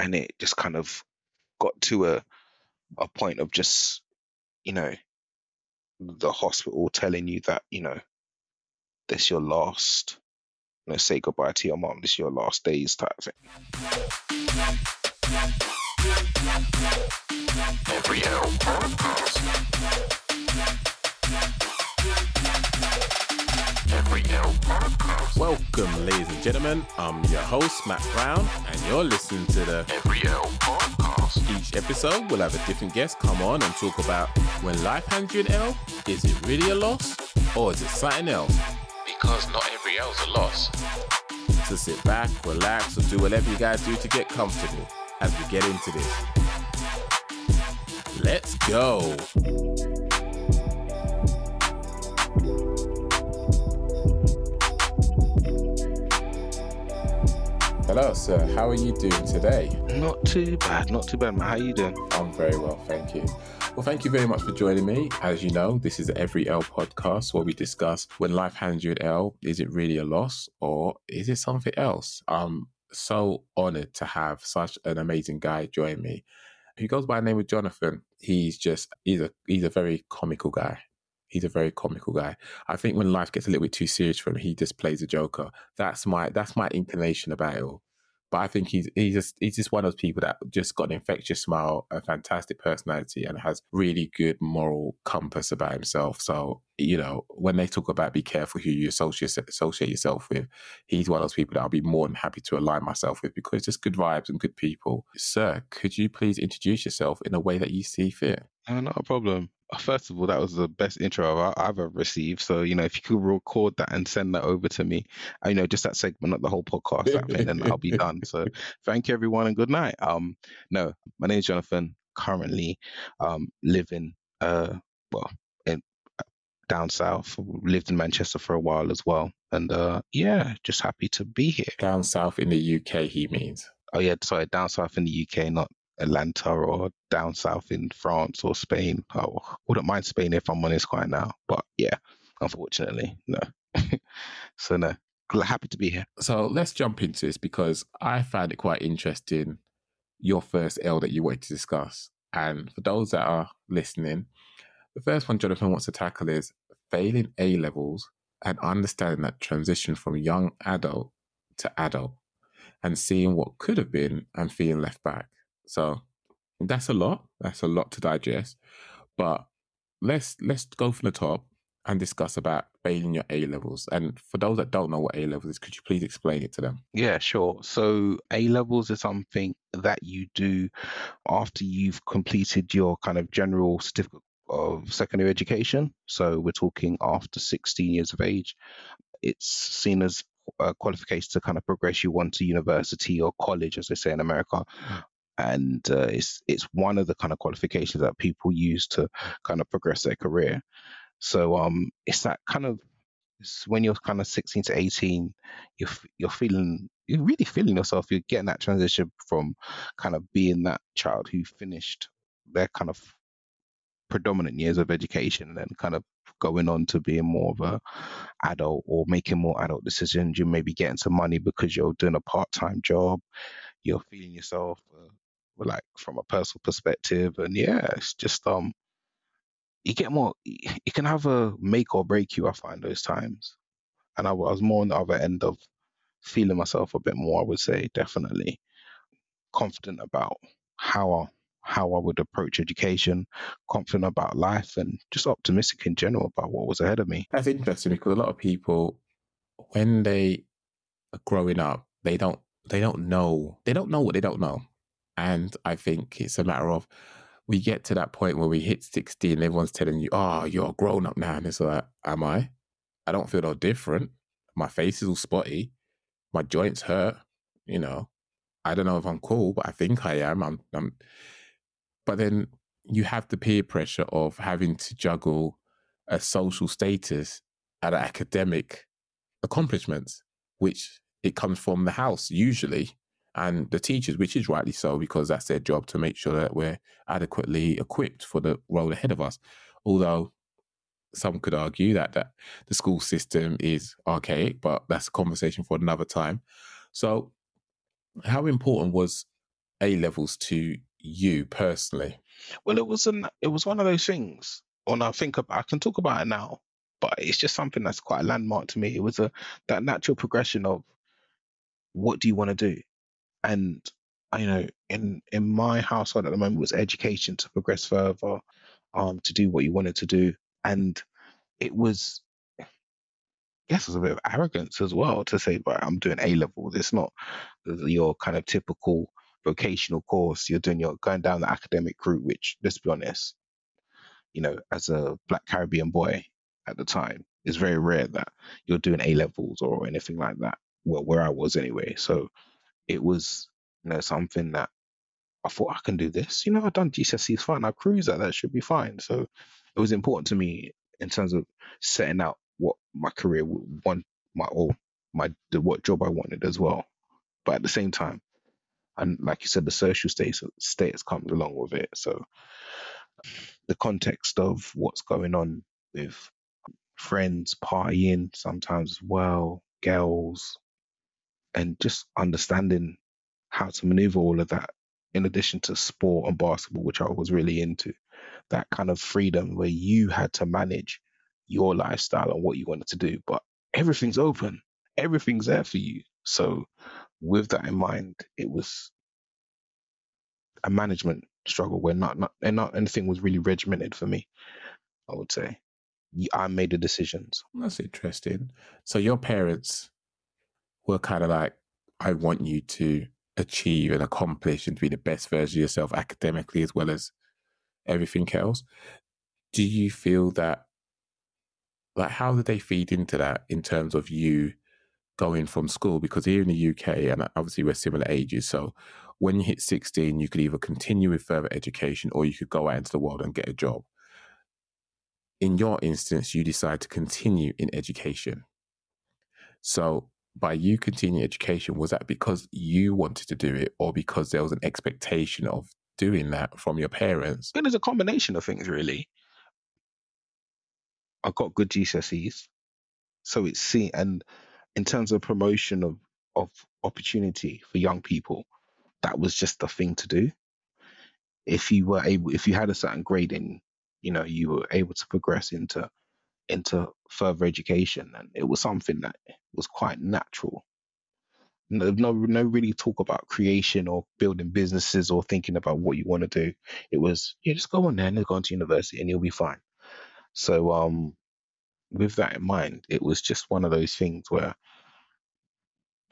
and it just kind of got to a a point of just you know the hospital telling you that you know this your last you know say goodbye to your mom this your last days type thing. Every L Welcome, ladies and gentlemen. I'm your host, Matt Brown, and you're listening to the Every L podcast. each episode. We'll have a different guest come on and talk about when life hands you an L, is it really a loss or is it something else? Because not every L's a loss. So sit back, relax, or do whatever you guys do to get comfortable as we get into this. Let's go. Hello, sir. Uh, how are you doing today? not too bad not too bad how you doing I'm very well, thank you. Well, thank you very much for joining me. As you know, this is the Every L podcast where we discuss when life hands you an L, is it really a loss or is it something else? I'm so honored to have such an amazing guy join me. He goes by the name of Jonathan. He's just he's a he's a very comical guy. He's a very comical guy. I think when life gets a little bit too serious for him, he just plays a joker. That's my that's my inclination about it all. But I think he's he's just he's just one of those people that just got an infectious smile, a fantastic personality, and has really good moral compass about himself. So you know, when they talk about be careful who you associate associate yourself with, he's one of those people that I'll be more than happy to align myself with because it's just good vibes and good people. Sir, could you please introduce yourself in a way that you see fit? Uh, not a problem. First of all, that was the best intro I've, ever received. So, you know, if you could record that and send that over to me, uh, you know, just that segment, not the whole podcast, that thing, then I'll be done. So, thank you, everyone, and good night. Um, no, my name is Jonathan. Currently, um, living, uh, well, in down south. Lived in Manchester for a while as well, and uh, yeah, just happy to be here. Down south in the UK, he means. Oh yeah, sorry, down south in the UK, not Atlanta or down south in France or Spain. I wouldn't mind Spain if I'm honest quite now, but yeah, unfortunately, no. so no, happy to be here. So let's jump into this because I found it quite interesting your first L that you wanted to discuss. And for those that are listening, the first one Jonathan wants to tackle is failing A levels and understanding that transition from young adult to adult and seeing what could have been and feeling left back. So that's a lot. That's a lot to digest. But let's let's go from the top and discuss about failing your A levels. And for those that don't know what A levels is, could you please explain it to them? Yeah, sure. So A levels is something that you do after you've completed your kind of general certificate of secondary education. So we're talking after 16 years of age. It's seen as a qualification to kind of progress you on to university or college, as they say in America. Hmm. And uh, it's it's one of the kind of qualifications that people use to kind of progress their career. So um, it's that kind of when you're kind of 16 to 18, you're you're feeling you're really feeling yourself. You're getting that transition from kind of being that child who finished their kind of predominant years of education and then kind of going on to being more of a adult or making more adult decisions. You may be getting some money because you're doing a part time job. You're feeling yourself uh, like from a personal perspective, and yeah, it's just um you get more. You can have a make or break you. I find those times, and I was more on the other end of feeling myself a bit more. I would say definitely confident about how I, how I would approach education, confident about life, and just optimistic in general about what was ahead of me. That's interesting because a lot of people, when they are growing up, they don't they don't know they don't know what they don't know, and I think it's a matter of we get to that point where we hit sixty and everyone's telling you, "Oh, you're a grown up now," and it's like, "Am I? I don't feel no different. My face is all spotty, my joints hurt. You know, I don't know if I'm cool, but I think I am. I'm, I'm but then you have the peer pressure of having to juggle a social status and academic accomplishments, which it comes from the house usually, and the teachers, which is rightly so because that's their job to make sure that we're adequately equipped for the role ahead of us. Although some could argue that, that the school system is archaic, but that's a conversation for another time. So, how important was A levels to you personally? Well, it was an it was one of those things. When I think about, I can talk about it now, but it's just something that's quite a landmark to me. It was a that natural progression of what do you want to do, and I know in in my household at the moment was education to progress further, um, to do what you wanted to do, and it was. It was a bit of arrogance as well to say, but I'm doing A level It's not your kind of typical vocational course. You're doing your going down the academic route, which let's be honest, you know, as a black Caribbean boy at the time, it's very rare that you're doing A levels or anything like that. Well, where I was anyway. So it was, you know, something that I thought I can do this. You know, I've done GCSEs fine. I cruise at that should be fine. So it was important to me in terms of setting out what my career would want my or my the, what job I wanted as well. But at the same time, and like you said, the social status status comes along with it. So the context of what's going on with friends partying sometimes as well, girls, and just understanding how to maneuver all of that in addition to sport and basketball, which I was really into, that kind of freedom where you had to manage your lifestyle and what you wanted to do, but everything's open, everything's there for you. So, with that in mind, it was a management struggle where not not and not anything was really regimented for me. I would say i made the decisions. That's interesting. So your parents were kind of like, I want you to achieve and accomplish and to be the best version of yourself academically as well as everything else. Do you feel that like how did they feed into that in terms of you going from school? Because here in the UK, and obviously we're similar ages, so when you hit 16, you could either continue with further education or you could go out into the world and get a job. In your instance, you decide to continue in education. So, by you continuing education, was that because you wanted to do it or because there was an expectation of doing that from your parents? But it's a combination of things, really. I got good GCSEs, so it's seen, and in terms of promotion of of opportunity for young people, that was just the thing to do. If you were able, if you had a certain grade in, you know, you were able to progress into into further education, and it was something that was quite natural. No, no, no, really talk about creation or building businesses or thinking about what you want to do. It was, yeah, just go on there and go on to university and you'll be fine. So, um, with that in mind, it was just one of those things where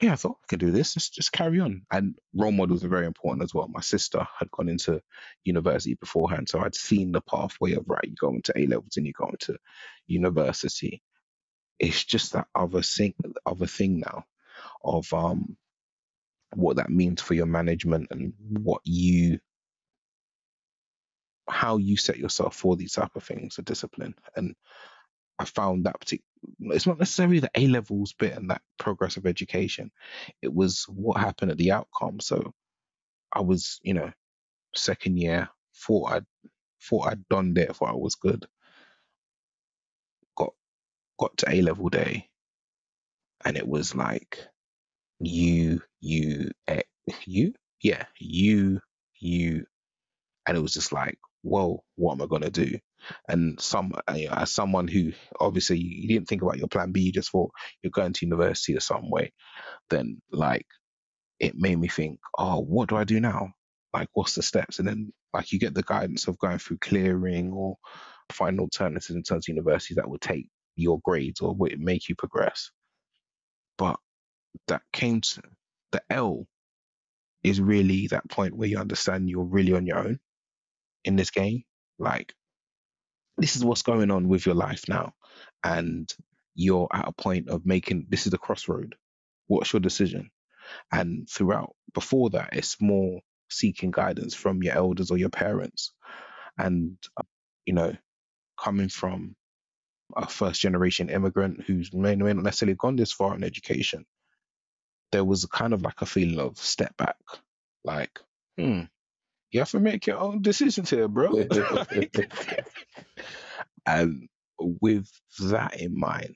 yeah, I thought I could do this. Let's just carry on. And role models are very important as well. My sister had gone into university beforehand, so I'd seen the pathway of right, you go into A levels and you go into university. It's just that other thing, other thing now of um what that means for your management and what you how you set yourself for these type of things, a discipline. And I found that particular. It's not necessarily the A levels bit and that progress of education. It was what happened at the outcome. So I was, you know, second year, thought I'd thought I'd done it, thought I was good. Got got to A level day, and it was like you, you, you, yeah, you, you, and it was just like, whoa, what am I gonna do? And some, uh, you know, as someone who obviously you didn't think about your plan B, you just thought you're going to university or some way, then like it made me think, oh, what do I do now? Like, what's the steps? And then like you get the guidance of going through clearing or find alternatives in terms of universities that would take your grades or would make you progress. But that came to the L is really that point where you understand you're really on your own in this game. Like, this is what's going on with your life now. And you're at a point of making this is the crossroad. What's your decision? And throughout, before that, it's more seeking guidance from your elders or your parents. And, uh, you know, coming from a first generation immigrant who's may, may not necessarily gone this far in education, there was kind of like a feeling of step back. Like, hmm, you have to make your own decisions here, bro. and with that in mind,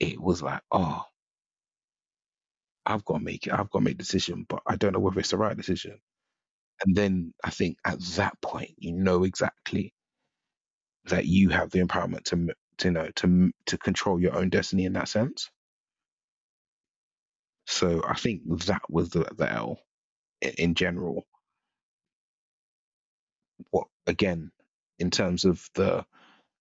it was like, oh, I've got to make it. I've got to make a decision, but I don't know whether it's the right decision. And then I think at that point, you know exactly that you have the empowerment to, m- to you know, to m- to control your own destiny in that sense. So I think that was the the L in, in general. What again in terms of the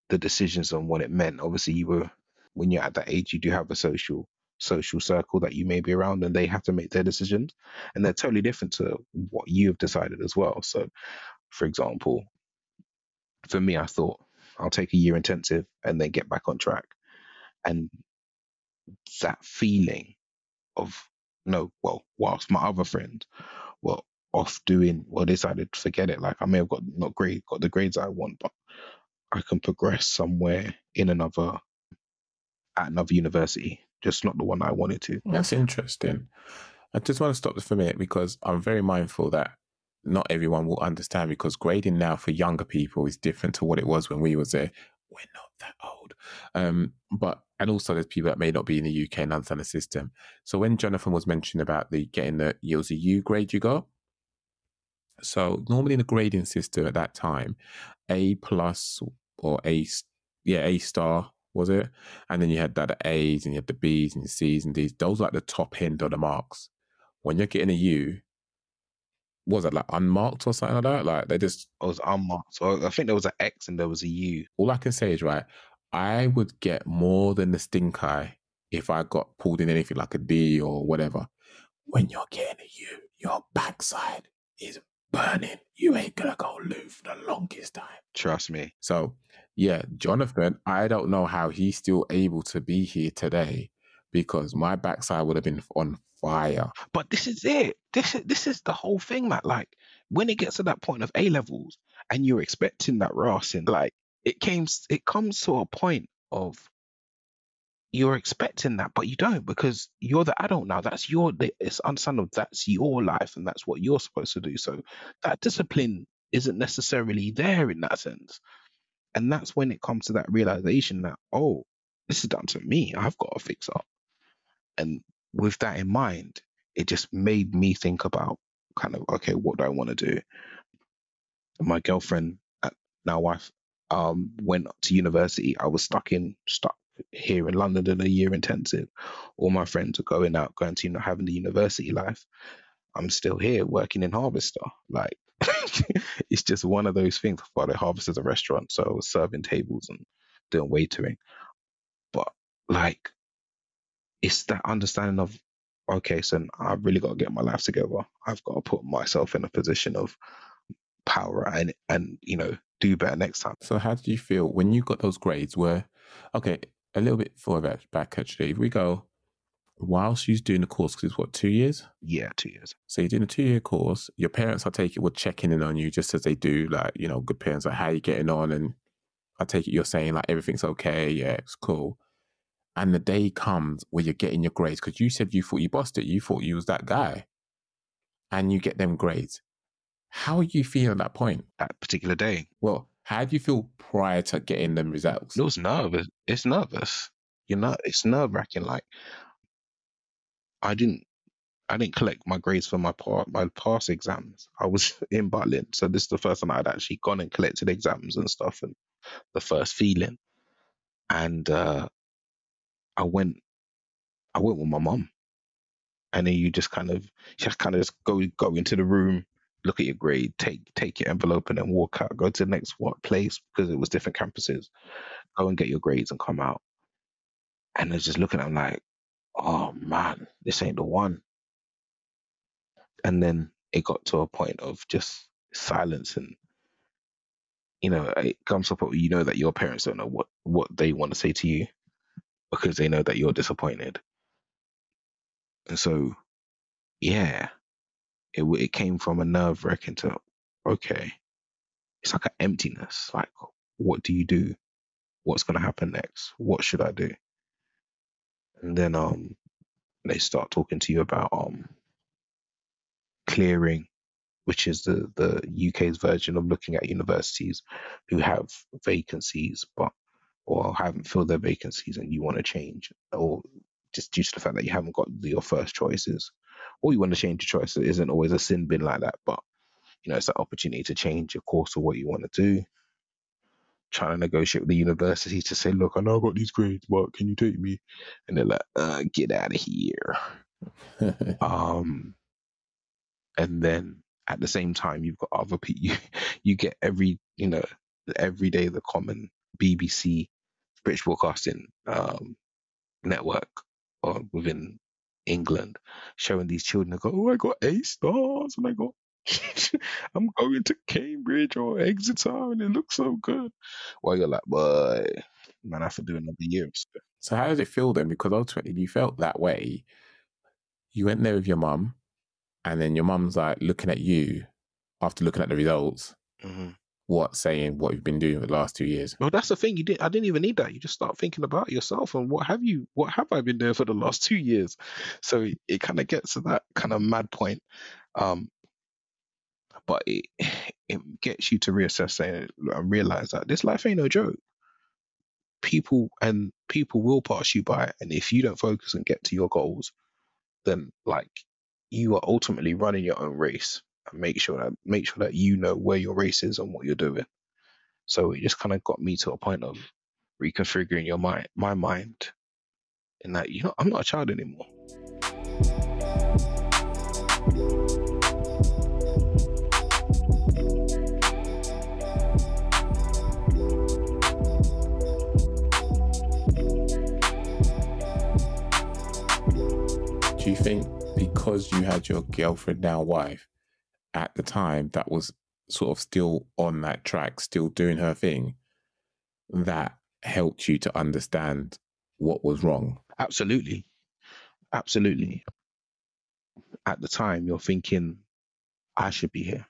the decisions on what it meant. Obviously, you were when you're at that age, you do have a social social circle that you may be around, and they have to make their decisions, and they're totally different to what you have decided as well. So, for example, for me, I thought I'll take a year intensive and then get back on track, and that feeling of no, well, whilst my other friend, were off doing, well, they decided forget it. Like I may have got not great got the grades I want, but I can progress somewhere in another at another university, just not the one I wanted to. That's interesting. I just want to stop this for a minute because I'm very mindful that not everyone will understand because grading now for younger people is different to what it was when we was there. We're not that old. Um, but and also there's people that may not be in the UK and understand the system. So when Jonathan was mentioning about the getting the it grade you got. So normally in the grading system at that time, A plus or A yeah, A star was it? And then you had that A's and you had the B's and C's and D's. Those are like the top end of the marks. When you're getting a U, was it like unmarked or something like that? Like they just I was unmarked. So I think there was an X and there was a U. all I can say is right, I would get more than the stink eye if I got pulled in anything like a D or whatever. When you're getting a U, your backside is burning. You ain't gonna go loo for the longest time. Trust me. So, yeah, Jonathan, I don't know how he's still able to be here today because my backside would have been on fire. But this is it. This is this is the whole thing, Matt. Like when it gets to that point of A levels and you're expecting that Racing, like it came it comes to a point of you're expecting that, but you don't because you're the adult now. That's your it's understandable. That's your life and that's what you're supposed to do. So that discipline isn't necessarily there in that sense. And that's when it comes to that realization that, oh, this is done to me. I've got to fix up. And with that in mind, it just made me think about kind of, okay, what do I want to do? My girlfriend, uh, now wife, um, went to university. I was stuck in, stuck here in London in a year intensive. All my friends are going out, going to, you know, having the university life. I'm still here working in Harvester. Like, it's just one of those things. Well, the Harvest is a restaurant, so I was serving tables and doing waitering. But like, it's that understanding of, okay, so I've really got to get my life together. I've got to put myself in a position of power and and you know do better next time. So, how did you feel when you got those grades? Where okay, a little bit further back actually. If we go, while you're doing the course, because it's what two years. Yeah, two years. So you're doing a two year course. Your parents, I take it, were checking in on you just as they do, like you know, good parents, like how you getting on, and I take it you're saying like everything's okay, yeah, it's cool. And the day comes where you're getting your grades because you said you thought you bossed it, you thought you was that guy, and you get them grades. How are you feeling at that point? That particular day, Well, how do you feel prior to getting them results? it was nervous. It's nervous. You know, it's nerve wracking. Like, I didn't. I didn't collect my grades for my part my past exams. I was in Berlin, so this is the first time I'd actually gone and collected exams and stuff, and the first feeling. And uh, I went, I went with my mum, and then you just kind of, just kind of just go go into the room, look at your grade, take take your envelope, and then walk out. Go to the next what place because it was different campuses. Go and get your grades and come out. And I was just looking at them like, oh man, this ain't the one. And then it got to a point of just silence and you know, it comes point you know that your parents don't know what what they want to say to you because they know that you're disappointed. And so, yeah, it it came from a nerve wracking to okay, it's like an emptiness. Like, what do you do? What's gonna happen next? What should I do? And then um, they start talking to you about um clearing, which is the the UK's version of looking at universities who have vacancies but or haven't filled their vacancies and you want to change or just due to the fact that you haven't got the, your first choices or you want to change your choice. It isn't always a sin bin like that, but you know, it's an opportunity to change your course of what you want to do. Trying to negotiate with the university to say, look, I know I got these grades, but can you take me? And they're like, uh, get out of here. Um, and then at the same time, you've got other people. You, you get every, you know, every day the common BBC British Broadcasting um, Network or within England showing these children. They go, oh, I got A stars, and I got. I'm going to Cambridge or Exeter, and it looks so good. Well, you're like, boy, man, I have to do another year. of school." so how did it feel then? Because ultimately you felt that way. You went there with your mum, and then your mum's like looking at you after looking at the results. Mm-hmm. What saying what you've been doing for the last two years? Well, that's the thing. You didn't. I didn't even need that. You just start thinking about yourself and what have you? What have I been doing for the last two years? So it, it kind of gets to that kind of mad point. Um, but it it gets you to reassess and and realize that this life ain't no joke. People and people will pass you by, and if you don't focus and get to your goals, then like you are ultimately running your own race. And make sure that make sure that you know where your race is and what you're doing. So it just kind of got me to a point of reconfiguring your mind, my mind, in that you know I'm not a child anymore. Do you think because you had your girlfriend now wife at the time that was sort of still on that track, still doing her thing, that helped you to understand what was wrong? Absolutely, absolutely. At the time, you're thinking, I should be here.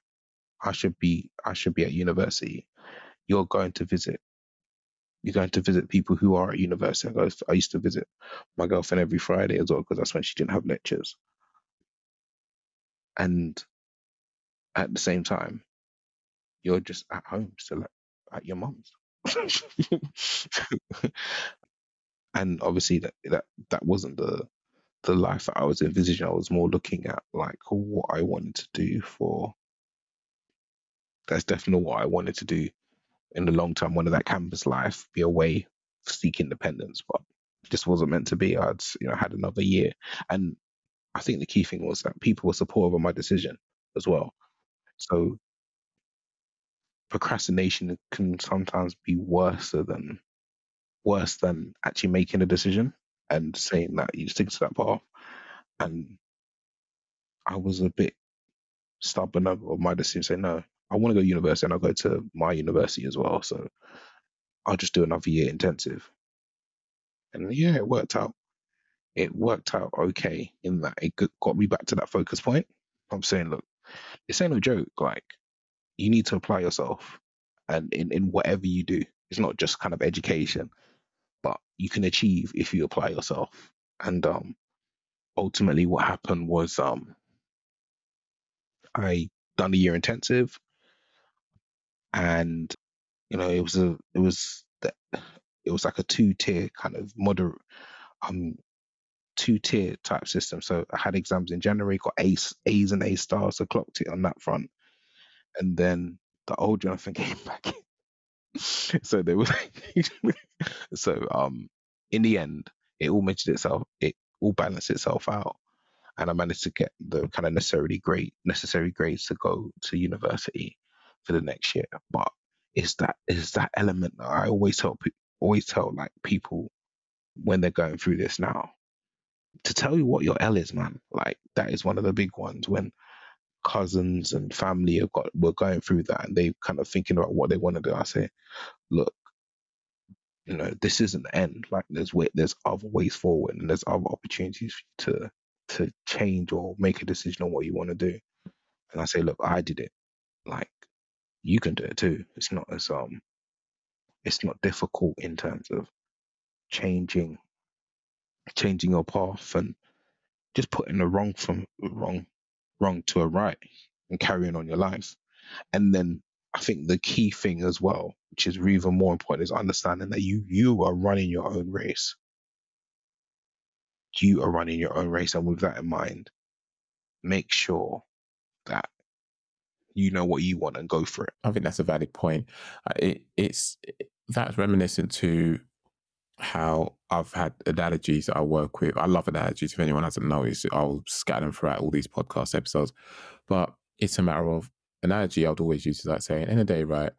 I should be. I should be at university. You're going to visit. You're going to visit people who are at university. I, used to visit my girlfriend every Friday as well because that's when she didn't have lectures. And at the same time, you're just at home, still at, at your mum's. and obviously, that, that that wasn't the the life that I was envisaging. I was more looking at like what I wanted to do for. That's definitely what I wanted to do in the long term. one of that campus life, be away, seek independence, but just wasn't meant to be. I'd you know had another year, and I think the key thing was that people were supportive of my decision as well. So procrastination can sometimes be worse than worse than actually making a decision and saying that you stick to that path. And I was a bit stubborn of my decision, saying no, I want to go to university and I'll go to my university as well. So I'll just do another year intensive. And yeah, it worked out. It worked out okay in that it got me back to that focus point. I'm saying, look, this ain't no joke. Like, you need to apply yourself and in, in whatever you do. It's not just kind of education, but you can achieve if you apply yourself. And um ultimately what happened was um I done a year intensive and you know it was a it was the, it was like a two tier kind of moderate um two tier type system. So I had exams in January, got A's A's and A stars, so clocked it on that front. And then the old Jonathan came back so there was so um in the end it all matched itself it all balanced itself out and I managed to get the kind of necessarily great necessary grades to go to university for the next year. But it's that it's that element that I always tell always tell like people when they're going through this now to tell you what your L is, man. Like that is one of the big ones when cousins and family have got were going through that and they kind of thinking about what they want to do. I say, look, you know, this isn't the end. Like there's way, there's other ways forward and there's other opportunities to to change or make a decision on what you want to do. And I say, look, I did it. Like you can do it too. It's not as um it's not difficult in terms of changing changing your path and just putting a wrong from wrong wrong to a right and carrying on your life. And then I think the key thing as well, which is even more important, is understanding that you you are running your own race. You are running your own race, and with that in mind, make sure that you know what you want and go for it. I think that's a valid point. Uh, It, it's that's reminiscent to how I've had analogies that I work with. I love analogies. If anyone hasn't noticed, I'll scatter them throughout all these podcast episodes. But it's a matter of analogy. I would always use like saying, in a day, right?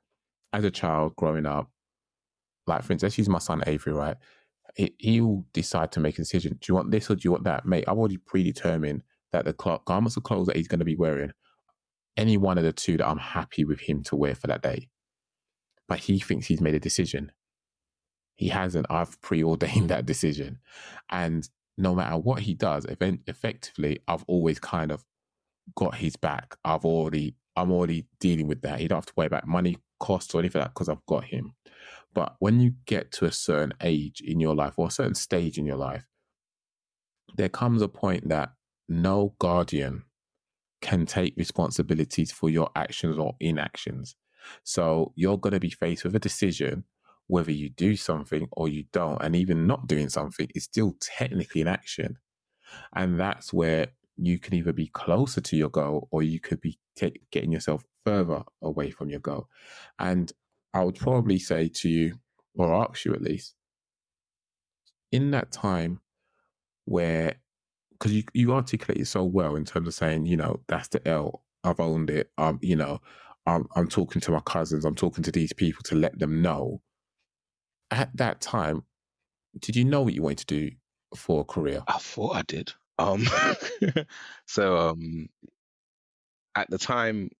As a child growing up, like for instance, let's my son Avery, right? He, he'll decide to make a decision. Do you want this or do you want that, mate? I've already predetermined that the garments of clothes that he's going to be wearing, any one of the two that I'm happy with him to wear for that day. But he thinks he's made a decision. He hasn't. I've preordained that decision. And no matter what he does, event- effectively, I've always kind of got his back. I've already, I'm already dealing with that. He don't have to worry about money, costs, or anything like that because I've got him. But when you get to a certain age in your life or a certain stage in your life, there comes a point that no guardian can take responsibilities for your actions or inactions. So you're going to be faced with a decision whether you do something or you don't. And even not doing something is still technically an action. And that's where you can either be closer to your goal or you could be ta- getting yourself further away from your goal. And I would probably say to you, or ask you at least, in that time where, because you, you articulate it so well in terms of saying, you know, that's the L, I've owned it, um, you know, I'm, I'm talking to my cousins, I'm talking to these people to let them know. At that time, did you know what you wanted to do for a career? I thought I did. Um, so um, at the time,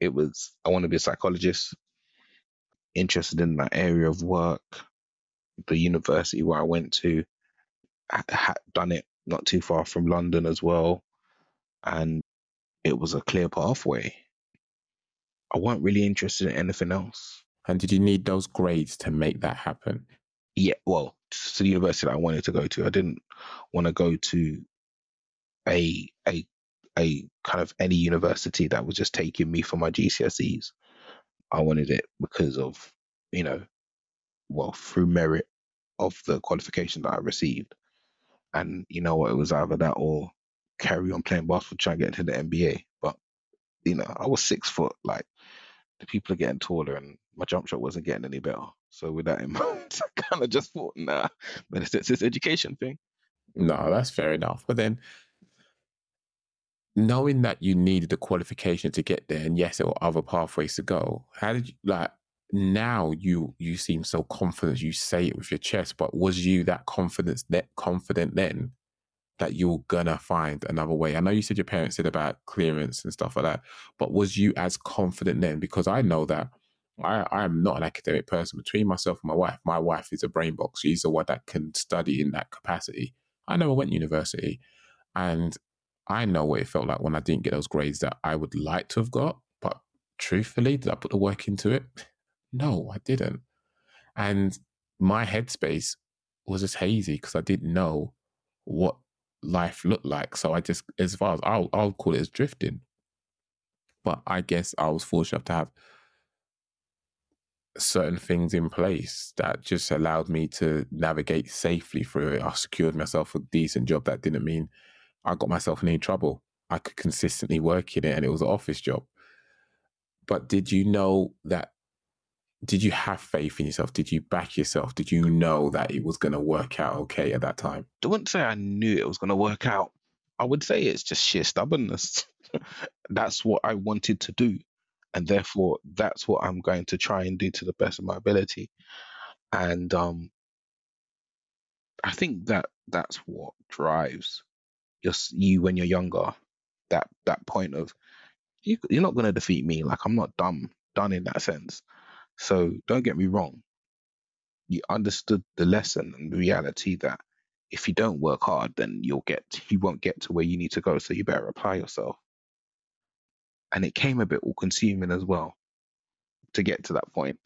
it was I want to be a psychologist. Interested in that area of work. The university where I went to ha- had done it not too far from London as well, and it was a clear pathway. I weren't really interested in anything else. And did you need those grades to make that happen? yeah, well, to the university that I wanted to go to. I didn't want to go to a a a kind of any university that was just taking me for my GCSEs. I wanted it because of, you know, well, through merit of the qualification that I received. And you know what, it was either that or carry on playing basketball, try and get into the NBA. But, you know, I was six foot, like the people are getting taller and my jump shot wasn't getting any better. So with that in mind, I kind of just thought, nah, but it's, it's this education thing. No, that's fair enough. But then knowing that you needed the qualification to get there, and yes, there were other pathways to go, how did you like now you you seem so confident you say it with your chest, but was you that confidence that confident then that you're gonna find another way? I know you said your parents said about clearance and stuff like that, but was you as confident then? Because I know that I, I am not an academic person. Between myself and my wife, my wife is a brain box. She's the one that can study in that capacity. I never went to university, and I know what it felt like when I didn't get those grades that I would like to have got. But truthfully, did I put the work into it? No, I didn't. And my headspace was just hazy because I didn't know what life looked like. So I just, as far as I'll, I'll call it as drifting. But I guess I was fortunate to have certain things in place that just allowed me to navigate safely through it. I secured myself a decent job. That didn't mean I got myself in any trouble. I could consistently work in it and it was an office job. But did you know that? Did you have faith in yourself? Did you back yourself? Did you know that it was going to work out okay at that time? I wouldn't say I knew it was going to work out. I would say it's just sheer stubbornness. that's what I wanted to do. And therefore, that's what I'm going to try and do to the best of my ability. And um, I think that that's what drives your, you when you're younger. That that point of you, you're not going to defeat me. Like I'm not dumb, done in that sense. So don't get me wrong. You understood the lesson and the reality that if you don't work hard, then you'll get you won't get to where you need to go. So you better apply yourself. And it came a bit all consuming as well to get to that point.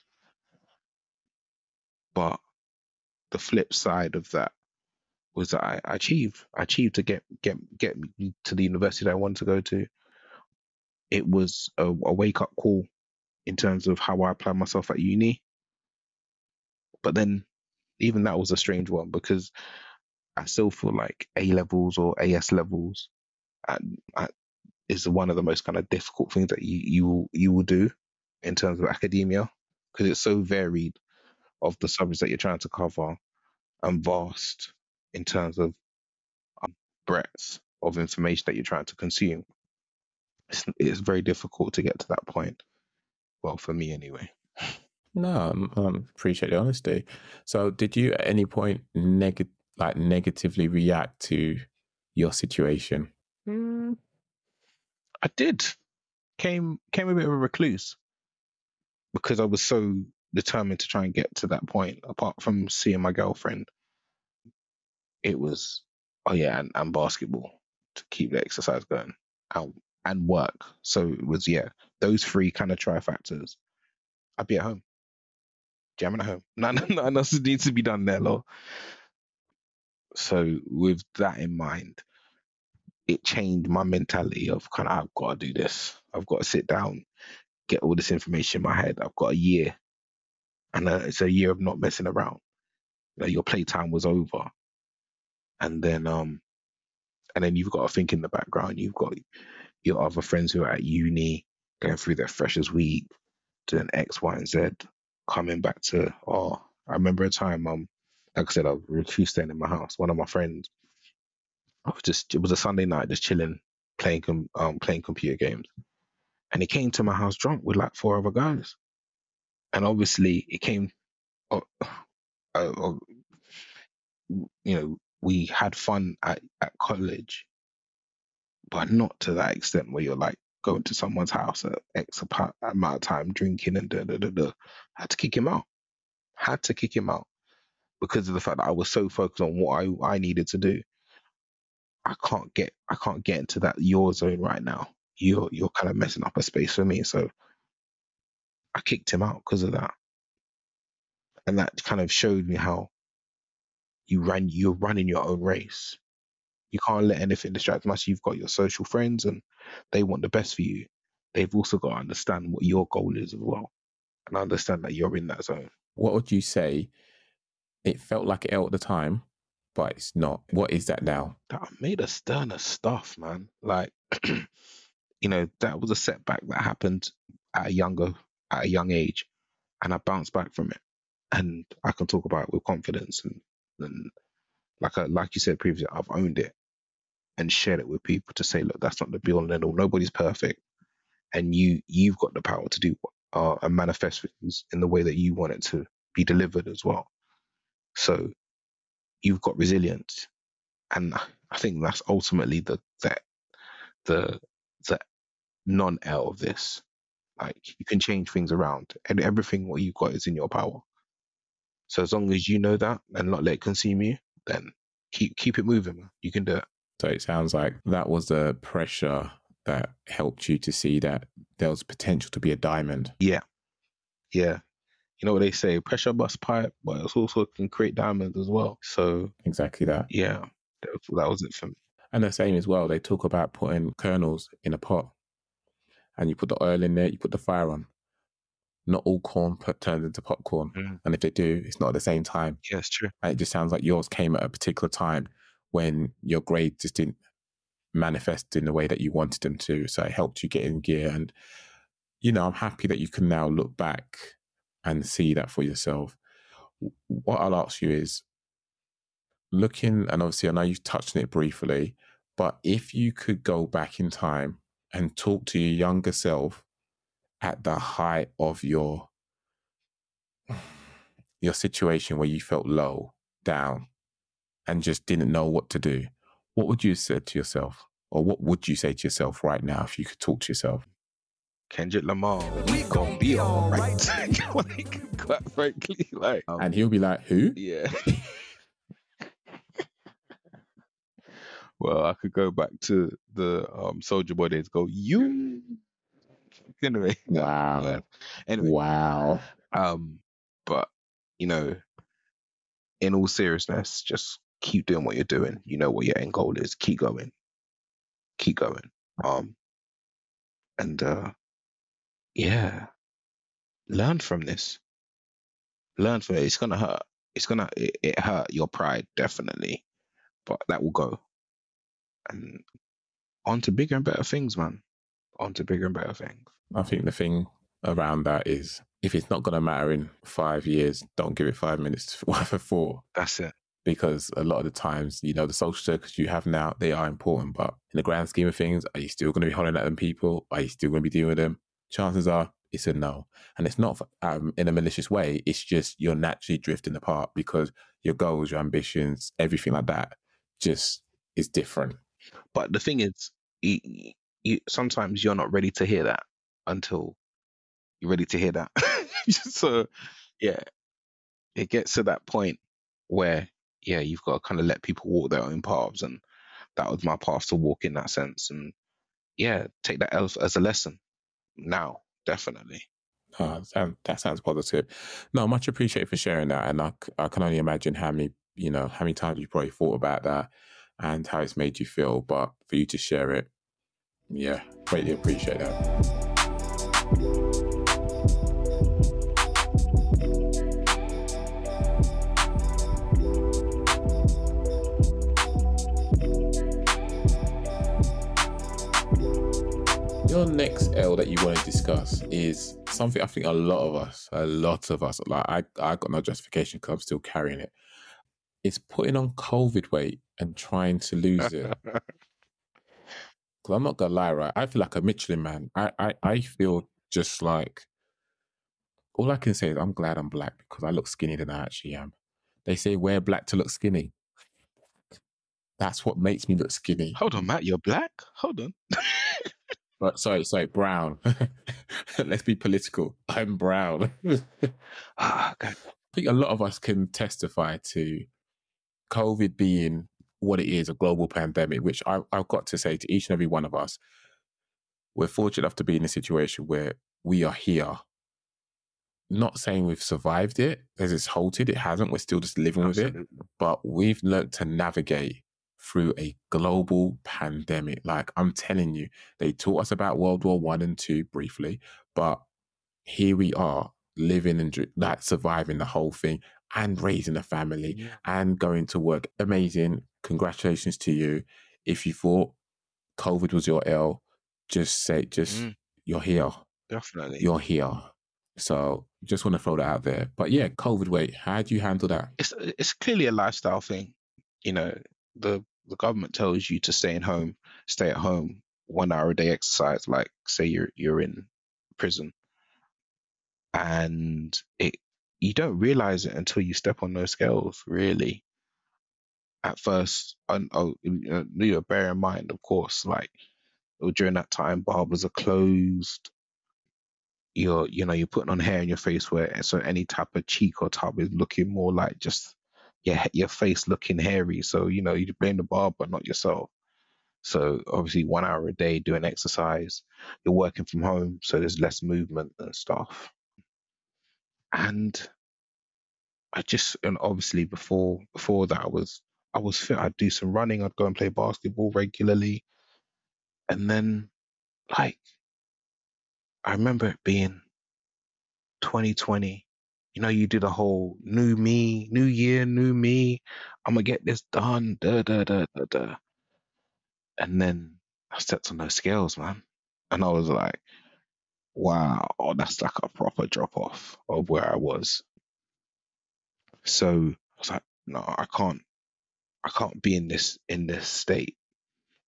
But the flip side of that was that I, achieved. I achieved to get get get me to the university that I wanted to go to. It was a, a wake up call in terms of how I applied myself at uni. But then even that was a strange one because I still feel like A levels or AS levels at, at is one of the most kind of difficult things that you you will you will do in terms of academia because it's so varied of the subjects that you're trying to cover and vast in terms of um, breadth of information that you're trying to consume. It's, it's very difficult to get to that point. Well, for me anyway. No, um, um, appreciate the honesty. So, did you at any point neg- like negatively react to your situation? Mm, I did. Came came a bit of a recluse because I was so determined to try and get to that point. Apart from seeing my girlfriend, it was oh yeah, and, and basketball to keep the exercise going, and, and work. So it was yeah, those three kind of trifactors. I'd be at home, jamming at home. Nothing, nothing else needs to be done there, lol. So with that in mind, it changed my mentality of kind of I've got to do this. I've got to sit down, get all this information in my head. I've got a year, and uh, it's a year of not messing around. Know, your playtime was over, and then um, and then you've got to think in the background. You've got your other friends who are at uni going through their freshers week, doing X, Y, and Z, coming back to oh, I remember a time um, like I said, I was recluse staying in my house. One of my friends, I was just it was a Sunday night, just chilling, playing um playing computer games, and he came to my house drunk with like four other guys, and obviously it came, uh, uh, uh, you know, we had fun at at college, but not to that extent where you're like going to someone's house at X amount of time drinking and da da da da. I had to kick him out. Had to kick him out because of the fact that I was so focused on what I, I needed to do. I can't get I can't get into that your zone right now. You're you're kind of messing up a space for me. So I kicked him out because of that. And that kind of showed me how you ran you're running your own race. You can't let anything distract you. Unless you've got your social friends and they want the best for you. They've also got to understand what your goal is as well. And understand that you're in that zone. What would you say? It felt like it at the time, but it's not. What is that now? that I made a sterner stuff, man. Like, you know, that was a setback that happened at a younger, at a young age, and I bounced back from it, and I can talk about it with confidence, and, and like I, like you said previously, I've owned it and share it with people to say, look, that's not the be all and all. Nobody's perfect, and you you've got the power to do uh, and manifest things in the way that you want it to be delivered as well. So you've got resilience, and I think that's ultimately the that the the non L of this. Like you can change things around, and everything what you've got is in your power. So as long as you know that and not let it consume you, then keep keep it moving. Man. You can do it. So it sounds like that was the pressure that helped you to see that there was potential to be a diamond. Yeah, yeah. You know what they say? Pressure busts pipe, but it also can create diamonds as well. So Exactly that. yeah, that was, that was it for me. And the same as well, they talk about putting kernels in a pot and you put the oil in there, you put the fire on. Not all corn put, turns into popcorn. Mm. And if they do, it's not at the same time. Yeah, it's true. And it just sounds like yours came at a particular time when your grade just didn't manifest in the way that you wanted them to. So it helped you get in gear. And, you know, I'm happy that you can now look back and see that for yourself. What I'll ask you is looking, and obviously I know you've touched on it briefly, but if you could go back in time and talk to your younger self at the height of your your situation where you felt low, down, and just didn't know what to do, what would you say to yourself? Or what would you say to yourself right now if you could talk to yourself? Kendrick Lamar, we gonna be all right. like, quite frankly, like, um, And he'll be like, Who? yeah. well, I could go back to the um, Soulja Boy days. Go you. Anyway, no, Wow. but anyway, Wow. um, but you know, in all seriousness, just keep doing what you're doing. You know what your end goal is. Keep going. Keep going. Um, and uh, yeah, learn from this. Learn from it. It's gonna hurt. It's gonna it, it hurt your pride definitely, but that will go. And on to bigger and better things, man. On to bigger and better things. I think the thing around that is if it's not going to matter in five years, don't give it five minutes for four. That's it. Because a lot of the times, you know, the social circles you have now, they are important. But in the grand scheme of things, are you still going to be hollering at them people? Are you still going to be dealing with them? Chances are it's a no. And it's not um, in a malicious way. It's just you're naturally drifting apart because your goals, your ambitions, everything like that just is different. But the thing is, you, you, sometimes you're not ready to hear that until you're ready to hear that. so, yeah, it gets to that point where, yeah, you've got to kind of let people walk their own paths. And that was my path to walk in that sense. And yeah, take that as, a lesson now, definitely. Oh, that, that sounds positive. No, much appreciated for sharing that. And I, I can only imagine how many, you know, how many times you probably thought about that and how it's made you feel. But for you to share it, yeah, greatly appreciate that. Your next L that you want to discuss is something I think a lot of us, a lot of us, like I, I got no justification because I'm still carrying it. It's putting on COVID weight and trying to lose it. Because I'm not gonna lie, right? I feel like a Michelin man. I, I, I feel just like all I can say is I'm glad I'm black because I look skinnier than I actually am. They say wear black to look skinny. That's what makes me look skinny. Hold on, Matt, you're black? Hold on. But sorry, sorry, brown. Let's be political. I'm brown. Ah, God. I think a lot of us can testify to COVID being what it is, a global pandemic, which I, I've got to say to each and every one of us, we're fortunate enough to be in a situation where we are here. Not saying we've survived it as it's halted, it hasn't. We're still just living with it. But we've learned to navigate through a global pandemic. Like I'm telling you, they taught us about World War One and Two briefly, but here we are living and like surviving the whole thing and raising a family and going to work. Amazing. Congratulations to you. If you thought COVID was your L, just say, just Mm. you're here. Definitely. You're here. So just want to throw that out there. But yeah, COVID weight, how do you handle that? it's it's clearly a lifestyle thing. You know, the the government tells you to stay in home, stay at home, one hour a day exercise, like say you're you're in prison. And it you don't realize it until you step on those scales, really. At first, and oh, you know, bear in mind, of course, like during that time, barbers are closed. You're, you know, you're putting on hair in your face where so any type of cheek or tub is looking more like just your your face looking hairy. So you know you blame the barber, not yourself. So obviously, one hour a day doing exercise. You're working from home, so there's less movement and stuff. And I just and obviously before before that I was I was fit. I'd do some running. I'd go and play basketball regularly. And then like I remember it being 2020. You know, you did a whole new me, new year, new me. I'm gonna get this done. Da da da da da. And then I stepped on those scales, man, and I was like, "Wow, oh, that's like a proper drop off of where I was." So I was like, "No, I can't. I can't be in this in this state."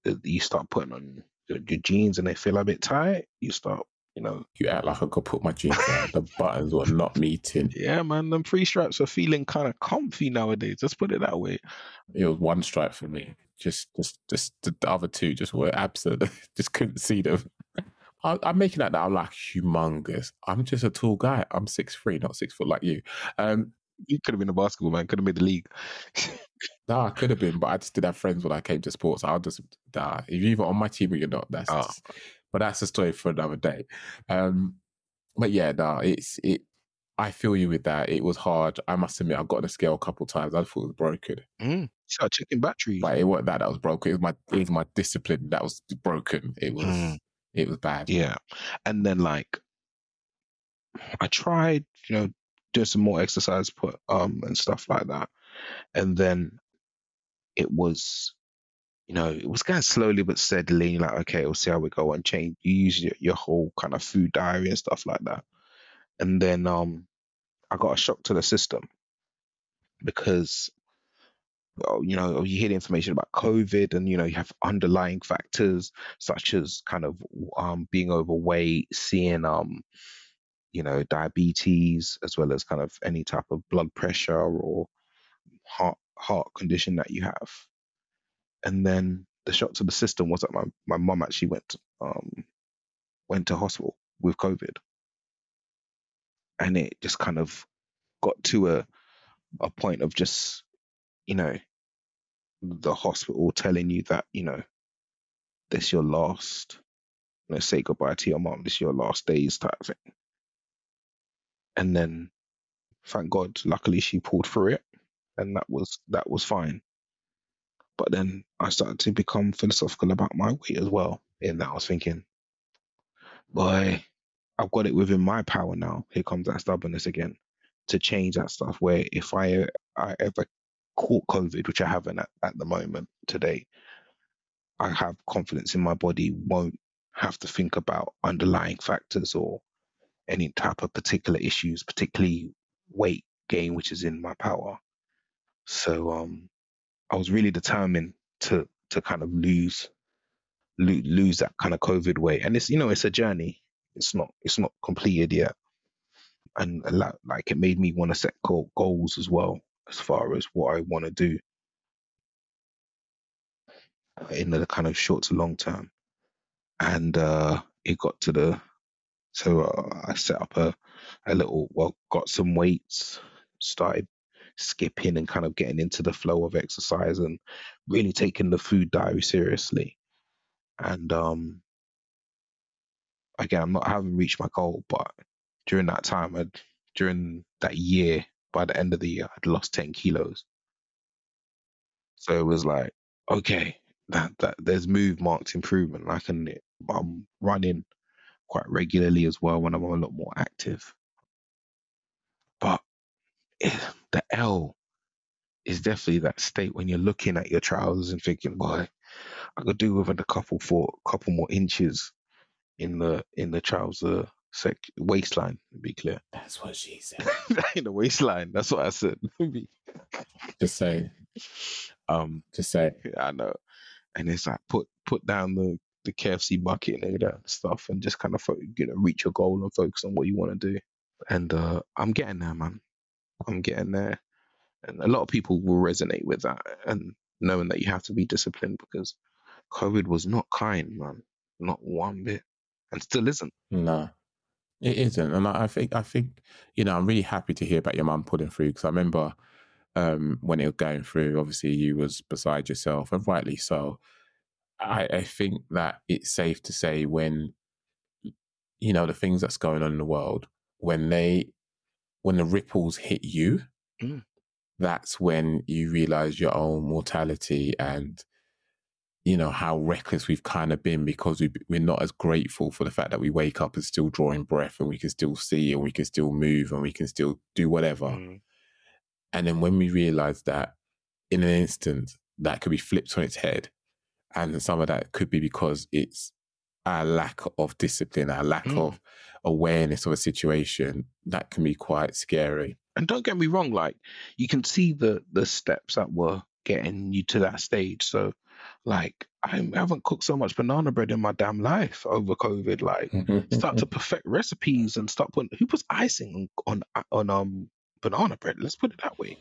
That You start putting on your, your jeans and they feel a bit tight. You start, you know, You act like I could put my jeans on. the buttons were not meeting. Yeah, man, them three straps are feeling kind of comfy nowadays. Let's put it that way. It was one stripe for me. Just, just, just the the other two just were absent. just couldn't see them. I, I'm making that now. I'm like humongous. I'm just a tall guy. I'm six three, not six foot like you. Um, You could have been a basketball man, could have made the league. no, I could have been, but I just didn't have friends when I came to sports. I'll just nah. If you're either on my team or you're not, that's. Oh. just- but that's a story for another day. Um, but yeah, no, it's it. I feel you with that. It was hard. I must admit, I got on a scale a couple times. I thought it was broken. Mm. Start checking batteries. But it wasn't that that was broken. It was my it was my discipline that was broken. It was Mm. it was bad. Yeah. And then like I tried, you know, doing some more exercise put um and stuff like that. And then it was you know, it was going slowly but steadily. Like, okay, we'll see how we go and change. You use your, your whole kind of food diary and stuff like that. And then um, I got a shock to the system because, well, you know, you hear the information about COVID and, you know, you have underlying factors such as kind of um, being overweight, seeing, um, you know, diabetes, as well as kind of any type of blood pressure or heart heart condition that you have. And then the shock to the system was that my my mum actually went um went to hospital with COVID, and it just kind of got to a a point of just you know the hospital telling you that you know this your last you know say goodbye to your mom this your last days type of thing. And then thank god luckily she pulled through it and that was that was fine but then i started to become philosophical about my weight as well in that i was thinking boy i've got it within my power now. Here comes that stubbornness again to change that stuff. Where if i i ever caught covid which i haven't at, at the moment today i have confidence in my body won't have to think about underlying factors or any type of particular issues particularly weight gain which is in my power. So um I was really determined to to kind of lose lo- lose that kind of COVID weight, and it's you know it's a journey. It's not it's not completed yet, and lot, like it made me want to set goal, goals as well as far as what I want to do in the kind of short to long term. And uh, it got to the so uh, I set up a a little well got some weights, started skipping and kind of getting into the flow of exercise and really taking the food diary seriously. And um, again, I'm not I haven't reached my goal, but during that time, I'd, during that year, by the end of the year, I'd lost 10 kilos. So it was like, okay, that, that there's move marked improvement. I can, I'm running quite regularly as well when I'm a lot more active. The L is definitely that state when you're looking at your trousers and thinking, boy, I could do with a couple for couple more inches in the in the trouser sec waistline. To be clear, That's what she said. in the waistline. That's what I said. Just say, um, just say. I know, and it's like put put down the the KFC bucket and all that stuff, and just kind of fo- you know reach your goal and focus on what you want to do. And uh, I'm getting there, man. I'm getting there, and a lot of people will resonate with that, and knowing that you have to be disciplined because COVID was not kind, man, not one bit, and still isn't. No, it isn't. And I I think, I think, you know, I'm really happy to hear about your mum pulling through because I remember um, when it was going through, obviously you was beside yourself and rightly so. I, I think that it's safe to say when, you know, the things that's going on in the world, when they, when the ripples hit you, Mm. that's when you realize your own mortality and, you know, how reckless we've kind of been because we, we're not as grateful for the fact that we wake up and still drawing breath and we can still see and we can still move and we can still do whatever. Mm. And then when we realize that in an instant, that could be flipped on its head. And some of that could be because it's our lack of discipline, our lack Mm. of awareness of a situation, that can be quite scary. And don't get me wrong, like you can see the the steps that were getting you to that stage. So, like I haven't cooked so much banana bread in my damn life over COVID. Like start to perfect recipes and start putting who puts icing on on, on um banana bread. Let's put it that way.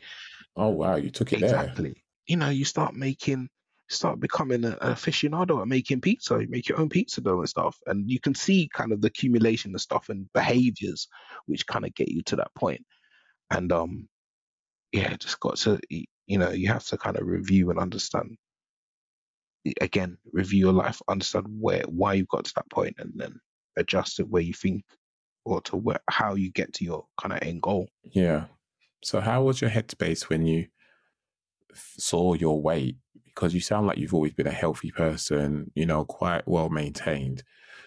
oh, wow, you took it there. Exactly. You know, you start making, start becoming an aficionado at making pizza. You make your own pizza dough and stuff, and you can see kind of the accumulation of stuff and behaviors which kind of get you to that point. And um, yeah, just got to you know you have to kind of review and understand. Again, review your life, understand where why you got to that point, and then adjust it where you think or to where how you get to your kind of end goal. Yeah. So, how was your headspace when you f- saw your weight? Because you sound like you've always been a healthy person, you know, quite well maintained.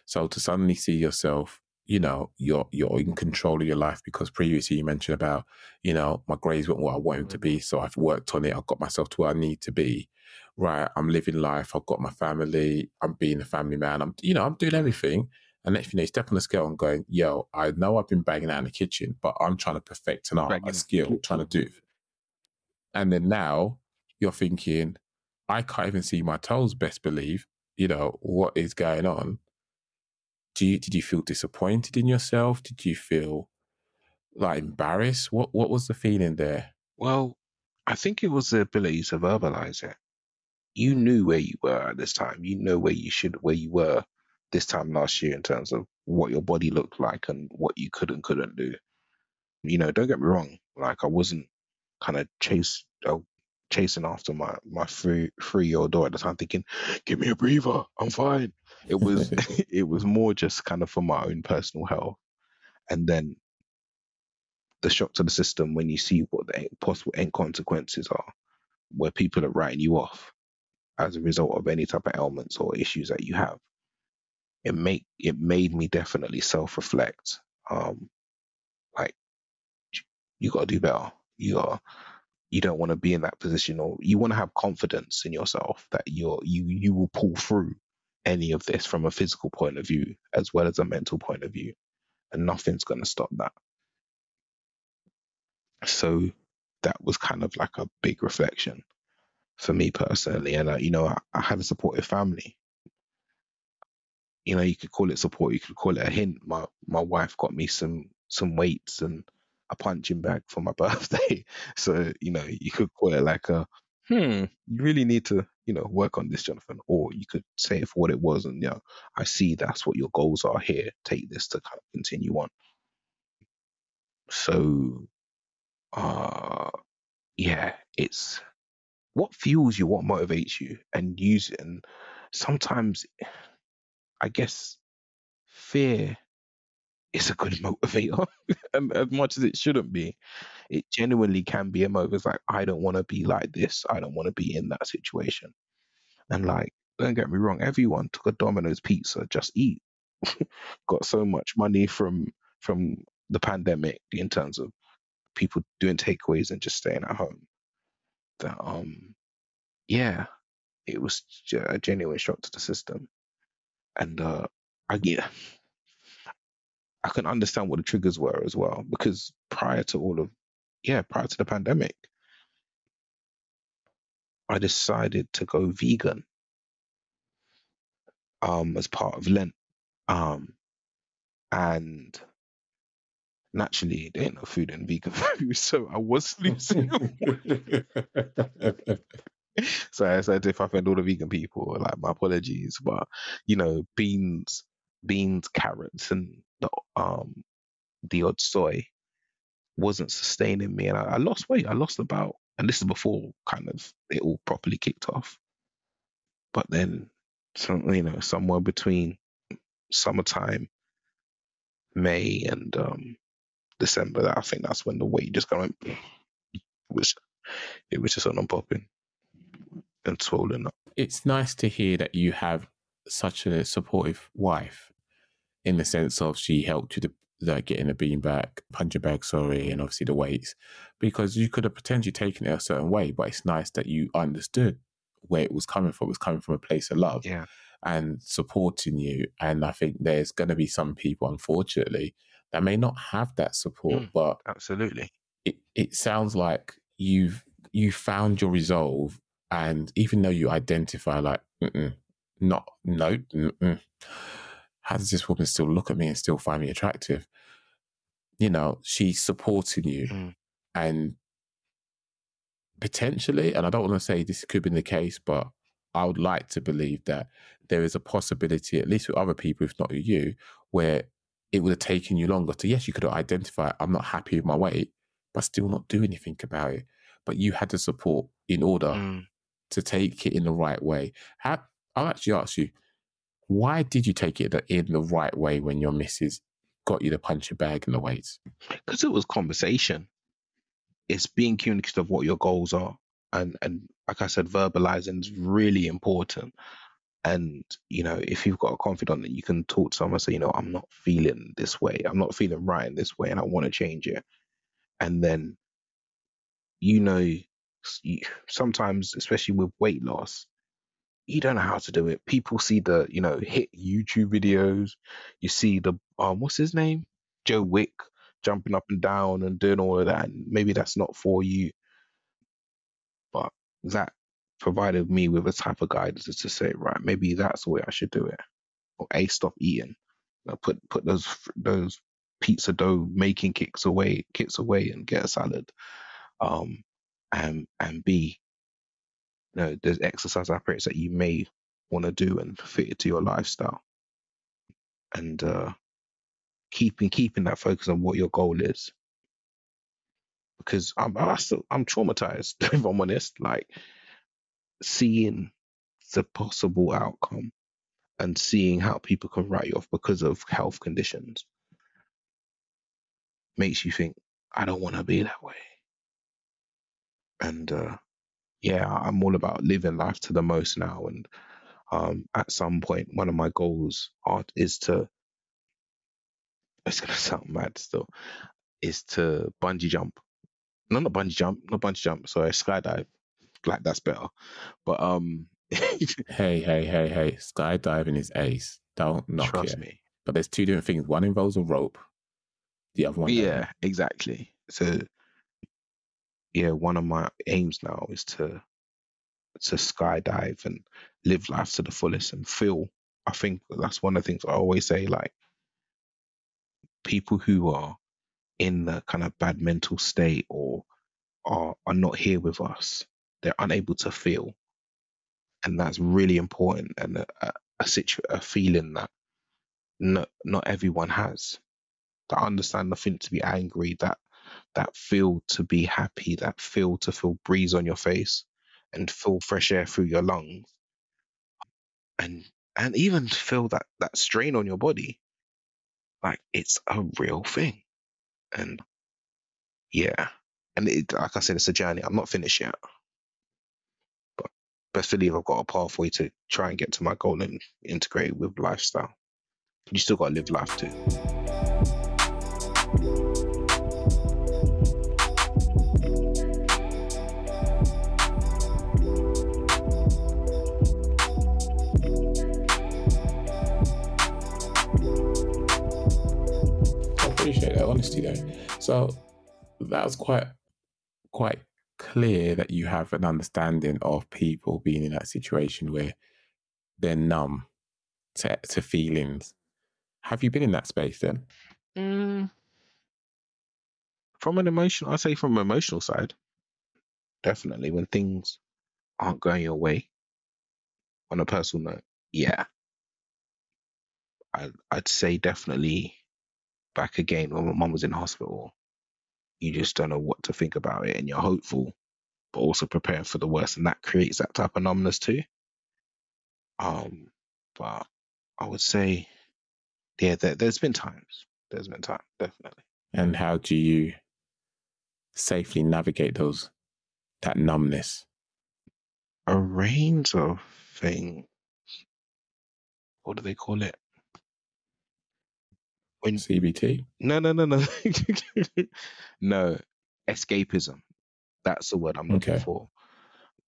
So, to suddenly see yourself, you know, you're you're in control of your life because previously you mentioned about, you know, my grades weren't what I wanted to be, so I've worked on it. I've got myself to where I need to be. right, I'm living life. I've got my family. I'm being a family man. I'm, you know, I'm doing everything. And next thing you know, you step on the scale and going, yo, I know I've been banging out in the kitchen, but I'm trying to perfect an art, a skill, trying to do. it. And then now you're thinking, I can't even see my toes. Best believe, you know what is going on. Do you did you feel disappointed in yourself? Did you feel like embarrassed? What what was the feeling there? Well, I think it was the ability to verbalize it. You knew where you were at this time. You know where you should, where you were this time last year in terms of what your body looked like and what you could and couldn't do. You know, don't get me wrong. Like I wasn't kind of chase, uh, chasing after my my three three year old daughter at the time, thinking, "Give me a breather, I'm fine." It was it was more just kind of for my own personal health, and then the shock to the system when you see what the possible end consequences are, where people are writing you off as a result of any type of ailments or issues that you have. It make it made me definitely self reflect. Um, like you got to do better. You got you don't want to be in that position, or you want to have confidence in yourself that you're you you will pull through any of this from a physical point of view as well as a mental point of view, and nothing's going to stop that. So that was kind of like a big reflection for me personally, and uh, you know I, I had a supportive family. You know, you could call it support, you could call it a hint. My my wife got me some some weights and a punching bag for my birthday. So, you know, you could call it like a hmm, you really need to, you know, work on this, Jonathan. Or you could say it for what it was and you know, I see that's what your goals are here. Take this to kind of continue on. So uh yeah, it's what fuels you, what motivates you, and use it. And sometimes I guess fear is a good motivator, as much as it shouldn't be, it genuinely can be a motivator. It's like I don't want to be like this. I don't want to be in that situation. And like, don't get me wrong, everyone took a Domino's pizza, just eat. Got so much money from from the pandemic in terms of people doing takeaways and just staying at home. That um, yeah, it was a genuine shock to the system. And uh, I yeah, I can understand what the triggers were as well because prior to all of yeah, prior to the pandemic, I decided to go vegan um as part of Lent. Um and naturally there ain't no food in vegan food, so I was losing so I said if I offend all the vegan people, like my apologies. But you know, beans, beans, carrots, and the um the odd soy wasn't sustaining me, and I, I lost weight. I lost about, and this is before kind of it all properly kicked off. But then, some you know, somewhere between summertime, May, and um December, I think that's when the weight just kind of. It was it was just on popping and swollen up. it's nice to hear that you have such a supportive wife in the sense of she helped you to like getting a bean back, punching bag, sorry, and obviously the weights, because you could have potentially taken it a certain way, but it's nice that you understood where it was coming from. It was coming from a place of love Yeah. and supporting you. And I think there's going to be some people, unfortunately, that may not have that support, Mm. but Absolutely. it, it sounds like you've you found your resolve and even though you identify like mm-mm, not no mm-mm, how does this woman still look at me and still find me attractive you know she's supporting you Mm. and potentially and i don't want to say this could be the case but i would like to believe that there is a possibility at least with other people if not with you where it would have taken you longer to yes you could have identified i'm not happy with my weight but still not do anything about it but you had the support in order Mm. to take it in the right way how i'll actually ask you why did you take it in the right way when your missus got you the punching bag in the weights because it was conversation. It's being communicative of what your goals are, and and like I said, verbalizing is really important. And you know, if you've got a confidant that you can talk to someone, and say, you know, I'm not feeling this way, I'm not feeling right in this way, and I want to change it. And then, you know, sometimes, especially with weight loss, you don't know how to do it. People see the, you know, hit YouTube videos. You see the, um, what's his name? Joe Wick jumping up and down and doing all of that. And maybe that's not for you, but that provided me with a type of guidance to say, right, maybe that's the way I should do it. Or A, stop eating. You put put those those pizza dough making kicks away, kits away, and get a salad. Um, and and B, know, there's exercise apparatus that you may want to do and fit it to your lifestyle. And uh, keeping keeping that focus on what your goal is. Because I'm I still, I'm traumatized if I'm honest. Like seeing the possible outcome and seeing how people can write you off because of health conditions makes you think I don't want to be that way. And uh, yeah, I'm all about living life to the most now. And um, at some point, one of my goals are, is to. It's gonna sound mad still. Is to bungee jump. No, not bungee jump. Not bungee jump. Sorry, skydive. Like that's better. But um, Hey, hey, hey, hey. Skydiving is ace. Don't knock trust it. me. But there's two different things. One involves a rope. The other one doesn't. Yeah, exactly. So yeah, one of my aims now is to to skydive and live life to the fullest and feel. I think that's one of the things I always say. Like people who are in the kind of bad mental state or are are not here with us, they're unable to feel, and that's really important and a a, a, situ- a feeling that not not everyone has. That understand nothing to be angry, that that feel to be happy, that feel to feel breeze on your face and feel fresh air through your lungs and and even feel that that strain on your body. Like it's a real thing. And yeah. And it, like I said, it's a journey. I'm not finished yet. But best believe I've got a pathway to try and get to my goal and integrate with lifestyle. You still gotta live life too. Appreciate that though. So that was quite quite clear that you have an understanding of people being in that situation where they're numb to, to feelings. Have you been in that space then? Mm, from an emotional, I say from an emotional side, definitely when things aren't going your way. On a personal note, yeah, I, I'd say definitely back again when my mum was in hospital. You just don't know what to think about it, and you're hopeful, but also preparing for the worst, and that creates that type of numbness too. Um, but I would say, yeah, there, there's been times. There's been time, definitely. And how do you safely navigate those that numbness? a range of things. What do they call it? When CBT? no no no no no escapism. That's the word I'm looking Okay. for.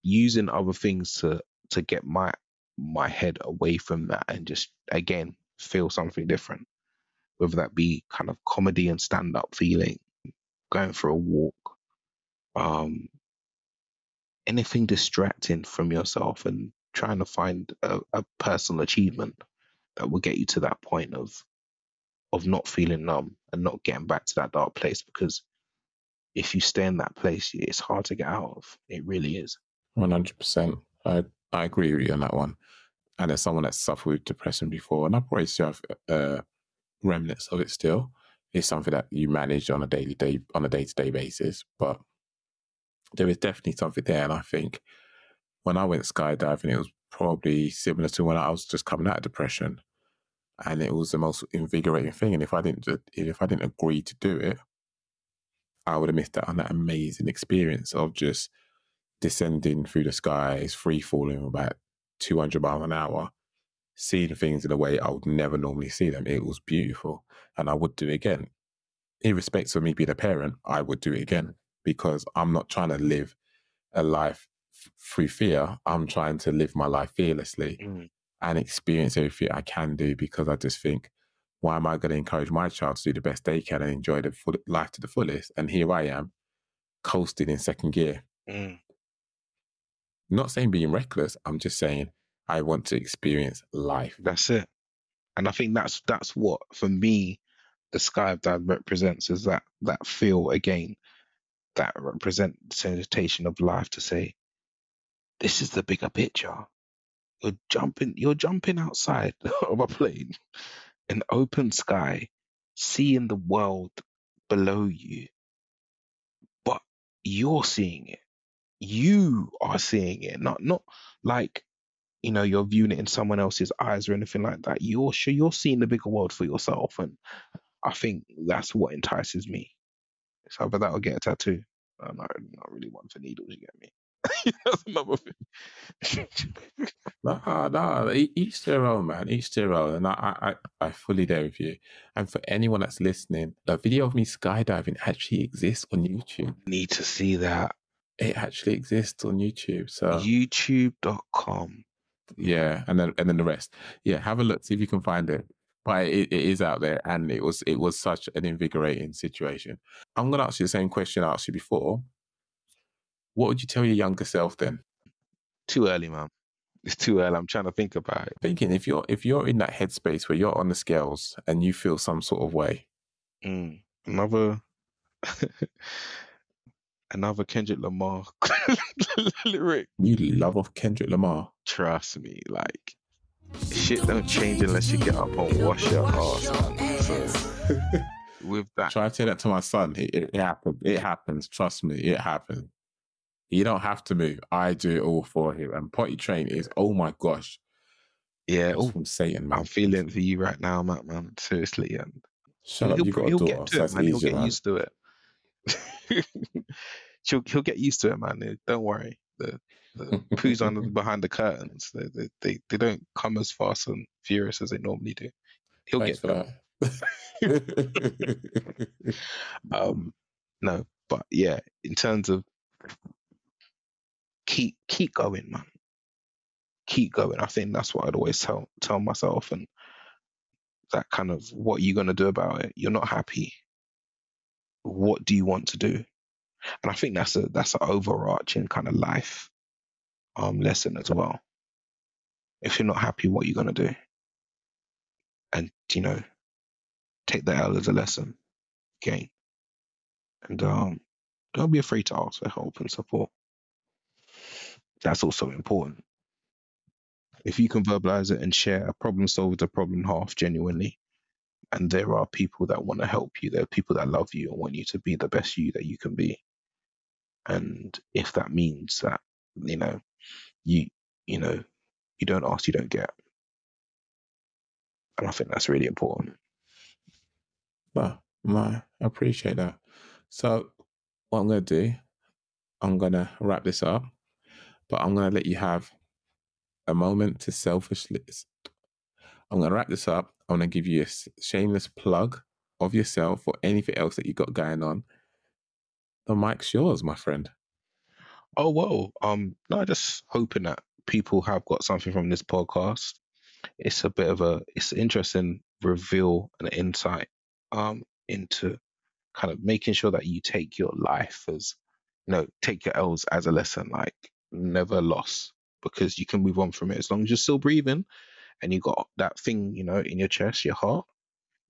Using other things to to get my my head away from that and just again feel something different. Whether that be kind of comedy and stand up feeling, going for a walk, um, anything distracting from yourself and trying to find a, a personal achievement that will get you to that point of of not feeling numb and not getting back to that dark place because if you stay in that place it's hard to get out of it really is One hundred percent. I I agree with you on that one. And as someone that's suffered with depression before, and I probably still have uh, remnants of it still, it's something that you manage on a daily day on a day to day basis. But there is definitely something there, and I think when I went skydiving, it was probably similar to when I was just coming out of depression, and it was the most invigorating thing. And if I didn't, if I didn't agree to do it, I would have missed out on that amazing experience of just descending through the skies, free falling about 200 miles an hour, seeing things in a way I would never normally see them. It was beautiful. And I would do it again. Irrespective of me being a parent, I would do it again because I'm not trying to live a life through fear. I'm trying to live my life fearlessly Mm. And experience everything I can do because I just think, why am I going to encourage my child to do the best they can and enjoy the full life to the fullest? And here I am, coasting in second gear. Mm. Not saying being reckless. I'm just saying I want to experience life. That's it. And I think that's that's what for me the sky skydive represents is that that feel again, that representation of life to say, this is the bigger picture. You're jumping you're jumping outside of a plane in open sky, seeing the world below you, but you're seeing it. You are seeing it, not not like you know you're viewing it in someone else's eyes or anything like that. You're sure you're seeing the bigger world for yourself, and I think that's what entices me. It's either that or get a tattoo. I'm not, not really one for needles. You get me? That's another thing. Nah, nah, each their own, man. Each their own. And I, I, I I fully there with you. And for anyone that's listening, a video of me skydiving actually exists on YouTube. Need to see that. It actually exists on YouTube. So YouTube.com. yeah, and then and then the rest. Yeah, have a look, see if you can find it. But it, it is out there, and it was it was such an invigorating situation. I'm gonna ask you the same question I asked you before. What would you tell your younger self then? Too early, man. It's too early. I'm trying to think about it. Thinking if you're if you're in that headspace where you're on the scales and you feel some sort of way, Mm. Another another Kendrick Lamar lyric. you love of Kendrick Lamar. Trust me, like shit don't change unless you get up and wash your ass, man. So with that, Try to tell that to my son. It, it, it happens. It happens. Trust me, it happens. You don't have to move. I do it all for him. And potty train is, oh my gosh, yeah. Oh, from Satan, man. I'm feeling for you right now, Matt, man. Seriously, and Shut up, you got a he'll daughter. get so it, man. He'll get man. used to it. he'll he'll get used to it, man. Don't worry. The the poo's under behind the curtains. They, they they they don't come as fast and furious as they normally do. He'll Thanks get for that. Um, no, but yeah, in terms of keep keep going, man. Keep going. I think that's what I'd always tell tell myself, and that kind of what you gonna do about it. You're not happy. What do you want to do? And I think that's a that's an overarching kind of life um lesson as well. If you're not happy, what you gonna do? And you know, take the L as a lesson. Gain. And um don't be afraid to ask for help and support. That's also important. If you can verbalize it and share, a problem solved, a problem half genuinely. And there are people that want to help you. There are people that love you and want you to be the best you that you can be. And if that means that, you know, you you know, you don't ask, you don't get. And I think that's really important. Well, my, I appreciate that. So, what I'm going to do, I'm going to wrap this up, but I'm going to let you have a moment to selfishly. I'm going to wrap this up. I'm going to give you a shameless plug of yourself or anything else that you got going on. The mic's yours, my friend. Oh well, um, no, just hoping that people have got something from this podcast. It's a bit of a, it's an interesting reveal and insight, um, into kind of making sure that you take your life as, you know, take your L's as a lesson, like never loss, because you can move on from it as long as you're still breathing, and you got that thing, you know, in your chest, your heart,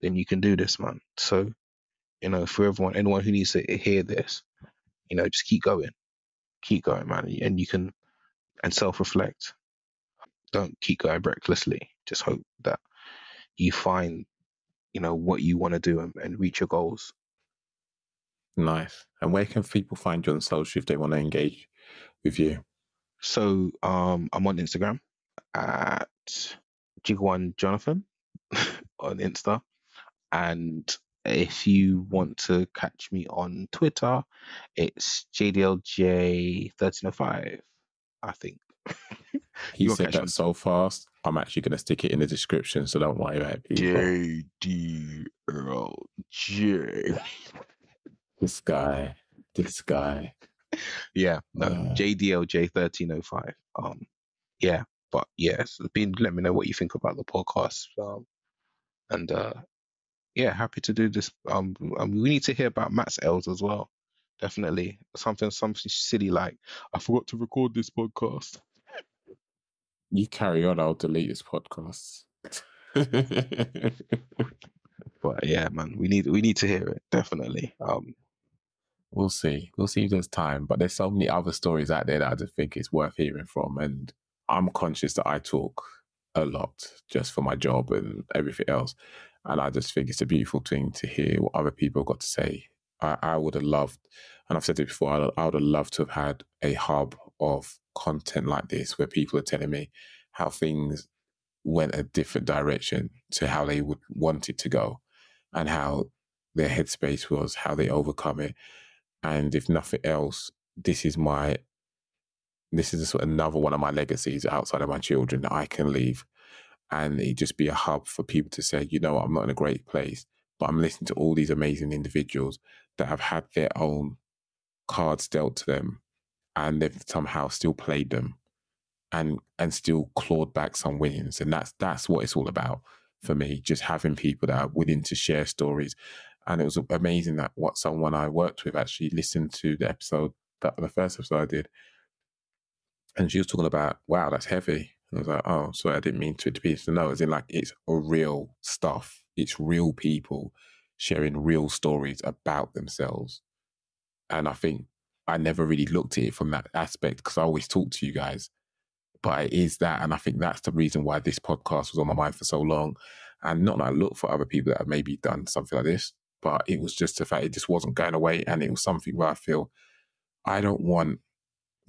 then you can do this, man. So, you know, for everyone, anyone who needs to hear this, you know, just keep going keep going, man, and you can and self-reflect. Don't keep going recklessly. Just hope that you find, you know, what you want to do and, and reach your goals. Nice. And where can people find you on social if they want to engage with you? So, um, I'm on Instagram at Jigwan Jonathan on Insta, and if you want to catch me on Twitter, it's JDLJ1305, I think. He You said that him. so fast. I'm actually going to stick it in the description, so don't worry about it. JDLJ. This guy, this guy. Yeah, no, Uh. JDLJ thirteen oh five. Um, yeah, but yes, been let me know what you think about the podcast. Um, and uh, yeah, happy to do this. Um, um, we need to hear about Matt's L's as well. Definitely something, something silly like I forgot to record this podcast. You carry on, I'll delete this podcast. But yeah, man, we need we need to hear it definitely. Um, we'll see. We'll see if there's time. But there's so many other stories out there that I just think it's worth hearing from. And I'm conscious that I talk a lot just for my job and everything else. And I just think it's a beautiful thing to hear what other people got to say. I, I would have loved, and I've said it before, I, I would have loved to have had a hub of content like this where people are telling me how things went a different direction to how they would want it to go and how their headspace was, how they overcome it. And if nothing else, this is my this is another one of my legacies outside of my children that I can leave. And it just be a hub for people to say, you know what, I'm not in a great place, but I'm listening to all these amazing individuals that have had their own cards dealt to them and they've somehow still played them and and still clawed back some wins. And that's that's what it's all about for me, just having people that are willing to share stories. And it was amazing that what someone I worked with actually listened to the episode that the first episode I did. And she was talking about, wow, that's heavy. And I was like, oh, sorry, I didn't mean to it to be so no, it's in like it's real stuff. It's real people sharing real stories about themselves. And I think I never really looked at it from that aspect because I always talk to you guys. But it is that, and I think that's the reason why this podcast was on my mind for so long. And not that I look for other people that have maybe done something like this, but it was just the fact it just wasn't going away. And it was something where I feel I don't want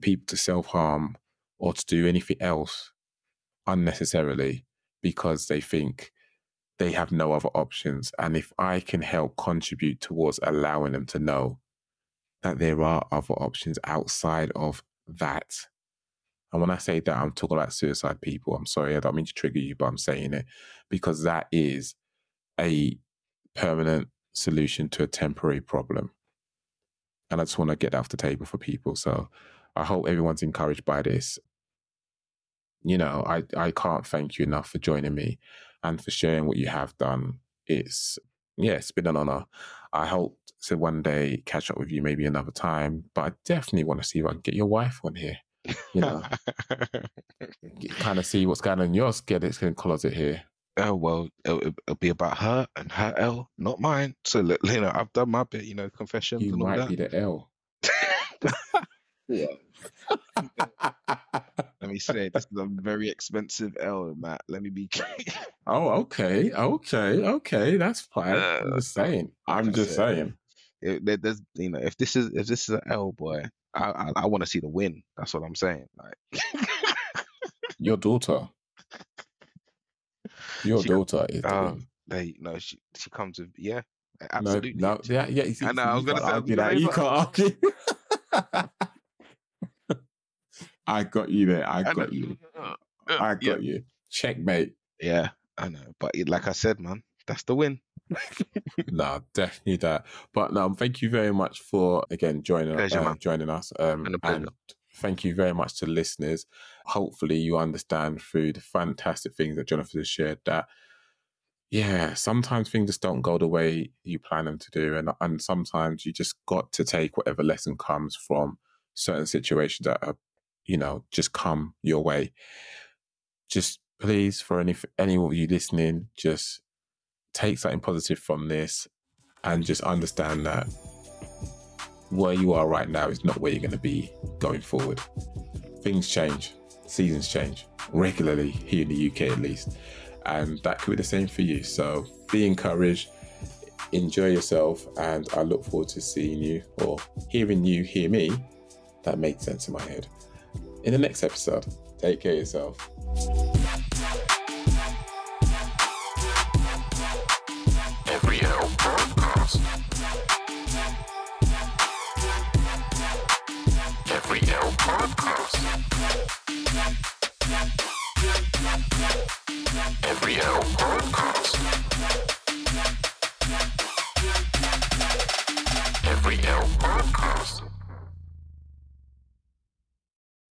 people to self harm or to do anything else unnecessarily because they think they have no other options. And if I can help contribute towards allowing them to know that there are other options outside of that. And when I say that, I'm talking about suicide people. I'm sorry, I don't mean to trigger you, but I'm saying it because that is a permanent solution to a temporary problem. And I just want to get that off the table for people. So I hope everyone's encouraged by this. You know, I, I can't thank you enough for joining me and for sharing what you have done. It's, yeah, it's been an honor. I hope to one day catch up with you maybe another time, but I definitely want to see if I can get your wife on here. You know, kind of see what's going on in your skeleton closet here. Oh well, it'll, it'll be about her and her L, not mine. So look, you know, I've done my bit. You know, confessions You and all might that. be the L. yeah. Let me say, this is a very expensive L, Matt. Let me be. oh, okay, okay, okay. That's fine. I'm Uh, just saying. I'm just said. saying. If there- there's, you know, if this is if this is an L, boy, I I, I want to see the win. That's what I'm saying. Like, Your daughter. Your She daughter is um, they, no, she she comes with yeah, absolutely. no, yeah, yeah. You, see, I know, I was gonna say, argue that. You can't argue. I got you there. I I got know. you. Uh, I yeah. got you. Checkmate. Yeah, I know. But like I said, man, that's the win. no, definitely that. But no, thank you very much for again joining Pleasure, uh, joining us. Um, Been a pleasure. and thank you very much to listeners. Hopefully, you understand through the fantastic things that Jonathan has shared that. Yeah, sometimes things just don't go the way you plan them to do, and and sometimes you just got to take whatever lesson comes from certain situations that are, you know, just come your way. Just please, for any for any of you listening, just take something positive from this and just understand that where you are right now is not where you're going to be going forward. Things change, seasons change regularly here in the UK at least, and that could be the same for you. So be encouraged, enjoy yourself, and I look forward to seeing you or hearing you hear me. That made sense in my head. In the next episode, take care of yourself. Podcast.